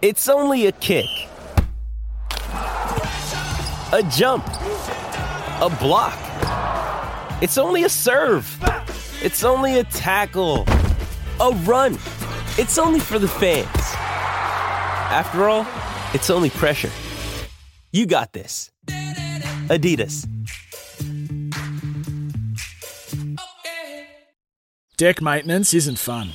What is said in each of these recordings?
It's only a kick, a jump, a block. It's only a serve. It's only a tackle, a run. It's only for the fans. After all, it's only pressure. You got this. Adidas. Deck maintenance isn't fun.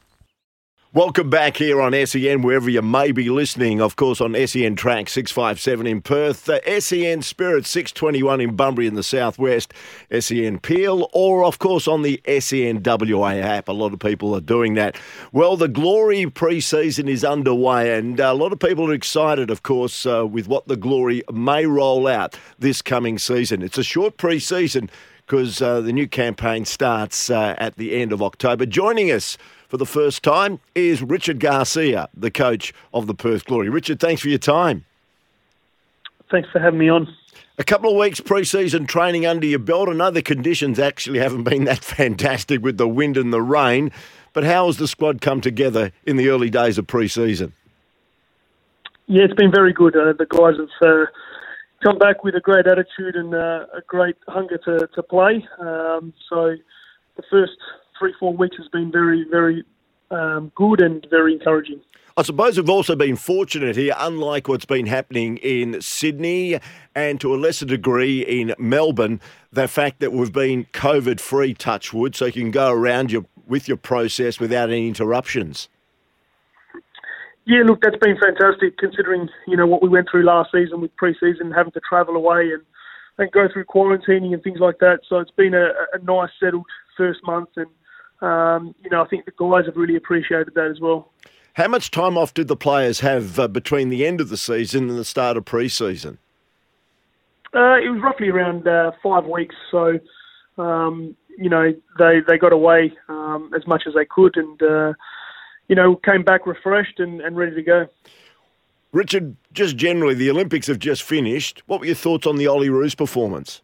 Welcome back here on SEN, wherever you may be listening. Of course, on SEN Track 657 in Perth, SEN Spirit 621 in Bunbury in the southwest, SEN Peel, or of course on the SEN WA app. A lot of people are doing that. Well, the Glory pre season is underway, and a lot of people are excited, of course, uh, with what the Glory may roll out this coming season. It's a short pre season because uh, the new campaign starts uh, at the end of October. Joining us for the first time is Richard Garcia, the coach of the Perth Glory. Richard, thanks for your time. Thanks for having me on. A couple of weeks pre-season training under your belt. I know the conditions actually haven't been that fantastic with the wind and the rain, but how has the squad come together in the early days of pre-season? Yeah, it's been very good. Uh, the guys have uh, come back with a great attitude and uh, a great hunger to, to play. Um, so the first three, four weeks has been very, very um, good and very encouraging. I suppose we've also been fortunate here, unlike what's been happening in Sydney and to a lesser degree in Melbourne, the fact that we've been COVID free, touchwood, so you can go around your, with your process without any interruptions. Yeah, look, that's been fantastic considering, you know, what we went through last season with pre-season, having to travel away and, and go through quarantining and things like that. So it's been a, a nice, settled first month and um, you know, I think the guys have really appreciated that as well. How much time off did the players have uh, between the end of the season and the start of pre-season? Uh, it was roughly around uh, five weeks. So, um, you know, they they got away um, as much as they could, and uh, you know, came back refreshed and, and ready to go. Richard, just generally, the Olympics have just finished. What were your thoughts on the Olyroos performance?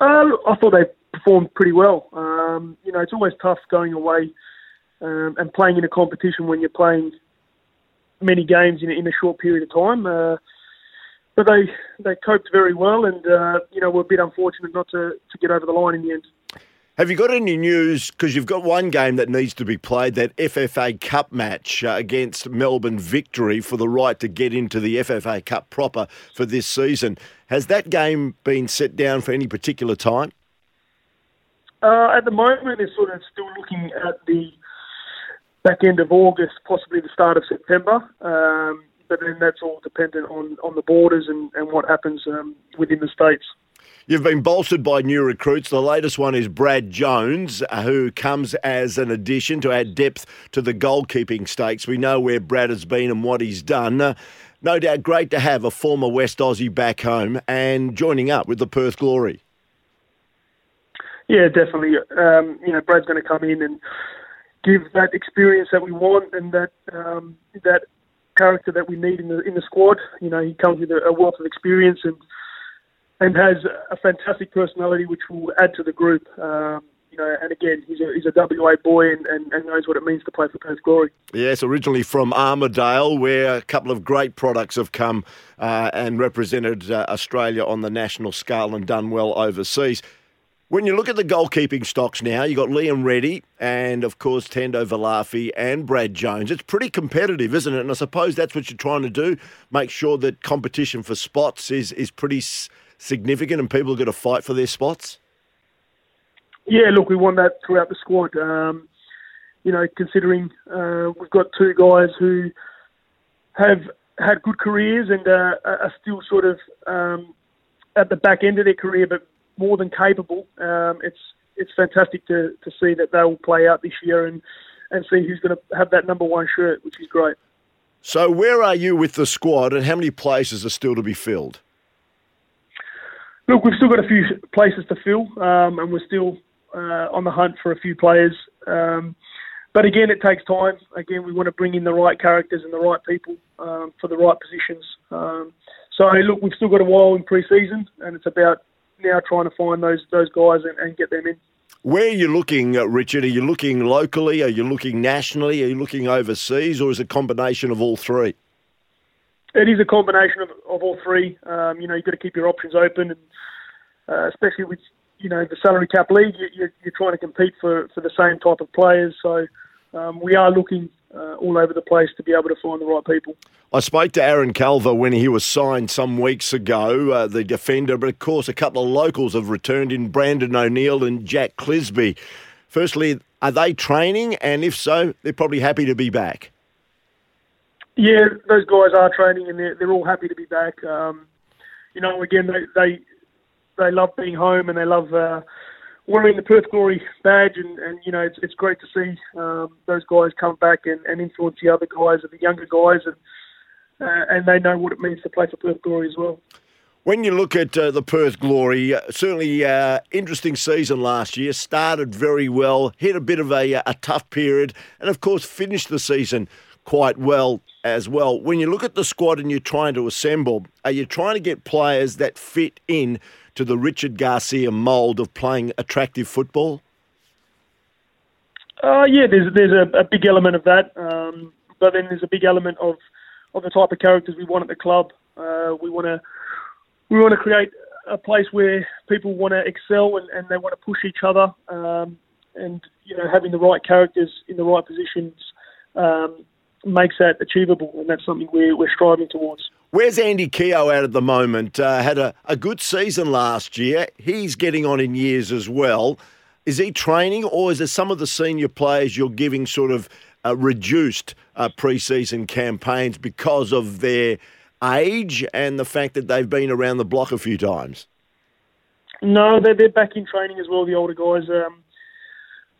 Uh, I thought they performed pretty well. Um, you know, it's always tough going away um, and playing in a competition when you're playing many games in, in a short period of time. Uh, but they they coped very well, and uh, you know, we're a bit unfortunate not to, to get over the line in the end. Have you got any news? Because you've got one game that needs to be played, that FFA Cup match uh, against Melbourne Victory for the right to get into the FFA Cup proper for this season. Has that game been set down for any particular time? Uh, at the moment, they're sort of still looking at the back end of August, possibly the start of September. Um, but then that's all dependent on, on the borders and, and what happens um, within the states. You've been bolstered by new recruits. The latest one is Brad Jones, uh, who comes as an addition to add depth to the goalkeeping stakes. We know where Brad has been and what he's done. Uh, no doubt great to have a former West Aussie back home and joining up with the Perth Glory. Yeah, definitely. Um, you know, Brad's going to come in and give that experience that we want and that um, that character that we need in the in the squad. You know, he comes with a, a wealth of experience and and has a fantastic personality, which will add to the group. Um, you know, and again, he's a, he's a WA boy and, and, and, knows what it means to play for Perth Glory. Yes, originally from Armadale, where a couple of great products have come uh, and represented uh, Australia on the national scale and done well overseas. When you look at the goalkeeping stocks now, you've got Liam Reddy and, of course, Tando Velaphi and Brad Jones. It's pretty competitive, isn't it? And I suppose that's what you're trying to do make sure that competition for spots is, is pretty significant and people are going to fight for their spots. Yeah, look, we want that throughout the squad. Um, you know, considering uh, we've got two guys who have had good careers and uh, are still sort of um, at the back end of their career, but more than capable. Um, it's it's fantastic to, to see that they will play out this year and, and see who's going to have that number one shirt, which is great. So, where are you with the squad, and how many places are still to be filled? Look, we've still got a few places to fill, um, and we're still uh, on the hunt for a few players. Um, but again, it takes time. Again, we want to bring in the right characters and the right people um, for the right positions. Um, so look, we've still got a while in pre-season, and it's about now trying to find those those guys and, and get them in. Where are you looking, uh, Richard? Are you looking locally? Are you looking nationally? Are you looking overseas, or is it a combination of all three? It is a combination of, of all three. Um, you know, you've got to keep your options open, and uh, especially with you know the salary cap league, you, are trying to compete for, for the same type of players. So um, we are looking uh, all over the place to be able to find the right people. I spoke to Aaron Calver when he was signed some weeks ago, uh, the defender, but of course a couple of locals have returned in Brandon O'Neill and Jack Clisby. Firstly, are they training? And if so, they're probably happy to be back. Yeah, those guys are training and they're, they're all happy to be back. Um, you know, again, they, they they love being home and they love uh, wearing the Perth Glory badge, and, and you know it's it's great to see um, those guys come back and, and influence the other guys and the younger guys, and uh, and they know what it means to play for Perth Glory as well. When you look at uh, the Perth Glory, uh, certainly uh, interesting season last year. Started very well, hit a bit of a, a tough period, and of course finished the season quite well as well. When you look at the squad and you're trying to assemble, are you trying to get players that fit in to the Richard Garcia mould of playing attractive football? Uh, yeah, there's there's a, a big element of that, um, but then there's a big element of of the type of characters we want at the club. Uh, we want to we want to create a place where people want to excel and, and they want to push each other, um, and you know having the right characters in the right positions um, makes that achievable, and that's something we're, we're striving towards. Where's Andy Keogh at at the moment? Uh, had a, a good season last year. He's getting on in years as well. Is he training, or is it some of the senior players you're giving sort of uh, reduced uh, pre-season campaigns because of their age and the fact that they've been around the block a few times? No, they're, they're back in training as well. The older guys, um,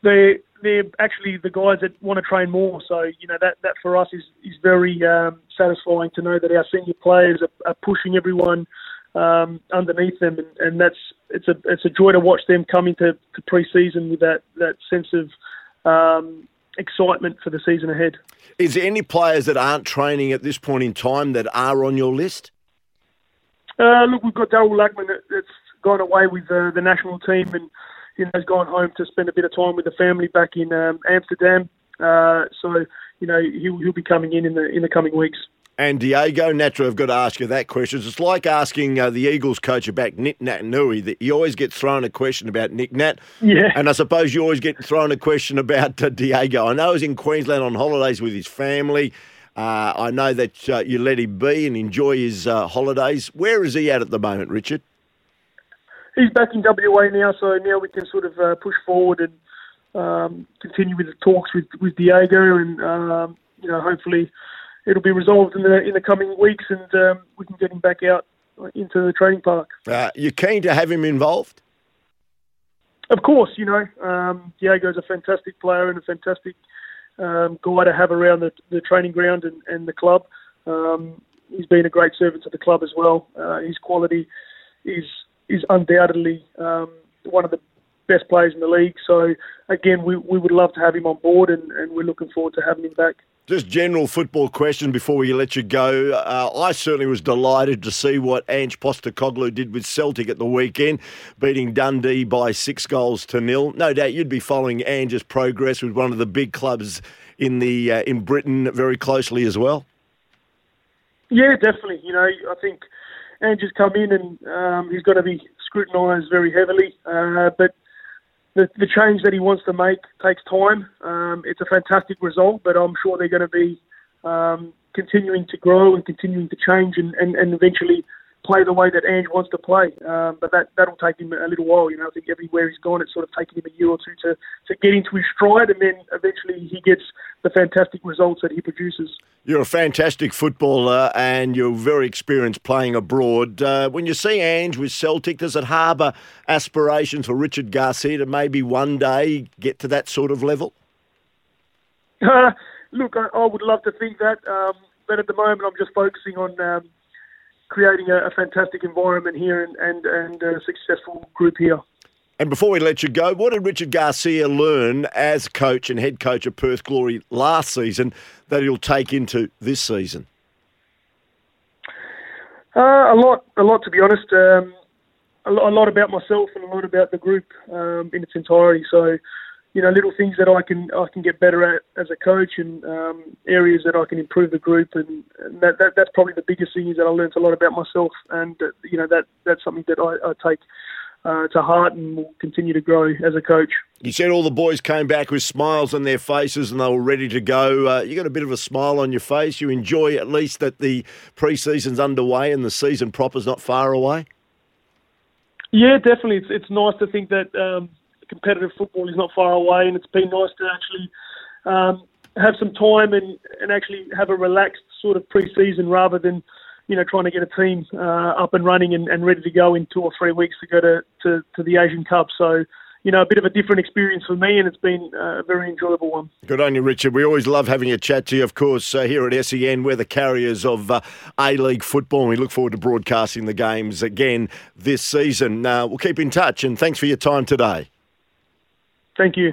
they they're actually the guys that want to train more. So you know that that for us is is very um, satisfying to know that our senior players are, are pushing everyone um, underneath them, and, and that's it's a it's a joy to watch them come into to pre-season with that that sense of um, excitement for the season ahead. Is there any players that aren't training at this point in time that are on your list? Uh, look, we've got Darryl Lachman that's gone away with uh, the national team and you know, has gone home to spend a bit of time with the family back in um, Amsterdam. Uh, so, you know, he'll, he'll be coming in in the in the coming weeks. And Diego, naturally, I've got to ask you that question. It's like asking uh, the Eagles coach about Nick Naitanui. That you always get thrown a question about Nick Nat. Yeah. And I suppose you always get thrown a question about uh, Diego. I know he's in Queensland on holidays with his family. Uh, I know that uh, you let him be and enjoy his uh, holidays. Where is he at at the moment, Richard? He's back in WA now, so now we can sort of uh, push forward and um, continue with the talks with, with Diego, and um, you know hopefully it'll be resolved in the in the coming weeks, and um, we can get him back out into the training park. Uh, you're keen to have him involved? Of course, you know um, Diego's a fantastic player and a fantastic um, guy to have around the, the training ground and, and the club. Um, he's been a great servant to the club as well. Uh, his quality is is undoubtedly um, one of the best players in the league. So again, we, we would love to have him on board, and, and we're looking forward to having him back. Just general football question before we let you go. Uh, I certainly was delighted to see what Ange Postecoglou did with Celtic at the weekend, beating Dundee by six goals to nil. No doubt you'd be following Ange's progress with one of the big clubs in the uh, in Britain very closely as well. Yeah, definitely. You know, I think Andrew's come in and um, he's going to be scrutinised very heavily. Uh, but the, the change that he wants to make takes time. Um, it's a fantastic result, but I'm sure they're going to be um, continuing to grow and continuing to change and, and, and eventually play the way that Ange wants to play. Um, but that that'll take him a little while. You know, I think everywhere he's gone, it's sort of taken him a year or two to to get into his stride, and then eventually he gets the fantastic results that he produces. You're a fantastic footballer, and you're very experienced playing abroad. Uh, when you see Ange with Celtic, does it harbour aspirations for Richard Garcia to maybe one day get to that sort of level? Uh, look, I, I, would love to think that, um, but at the moment, I'm just focusing on. Um, creating a, a fantastic environment here and, and, and a successful group here. And before we let you go, what did Richard Garcia learn as coach and head coach of Perth Glory last season that he'll take into this season? Uh, a lot, a lot to be honest. Um, a, lot, about myself and a lot about the group um, in its entirety. So, you know, little things that I can I can get better at as a coach, and um, areas that I can improve the group, and, and that, that, that's probably the biggest thing is that I learned a lot about myself, and uh, you know that that's something that I, I take uh, to heart and will continue to grow as a coach. You said all the boys came back with smiles on their faces and they were ready to go. Uh, you got a bit of a smile on your face. You enjoy at least that the pre-season's underway and the season proper's not far away. Yeah, definitely. It's it's nice to think that um, competitive football is not far away, and it's been nice to actually um, have some time and, and actually have a relaxed sort of pre-season rather than you know trying to get a team uh, up and running and, and ready to go in two or three weeks to go to, to, to the Asian Cup. So you know, a bit of a different experience for me, and it's been a very enjoyable one. Good on you, Richard. We always love having a chat to you, of course, uh, here at SEN. We're the carriers of uh, A League football, and we look forward to broadcasting the games again this season. Uh, we'll keep in touch, and thanks for your time today. Thank you.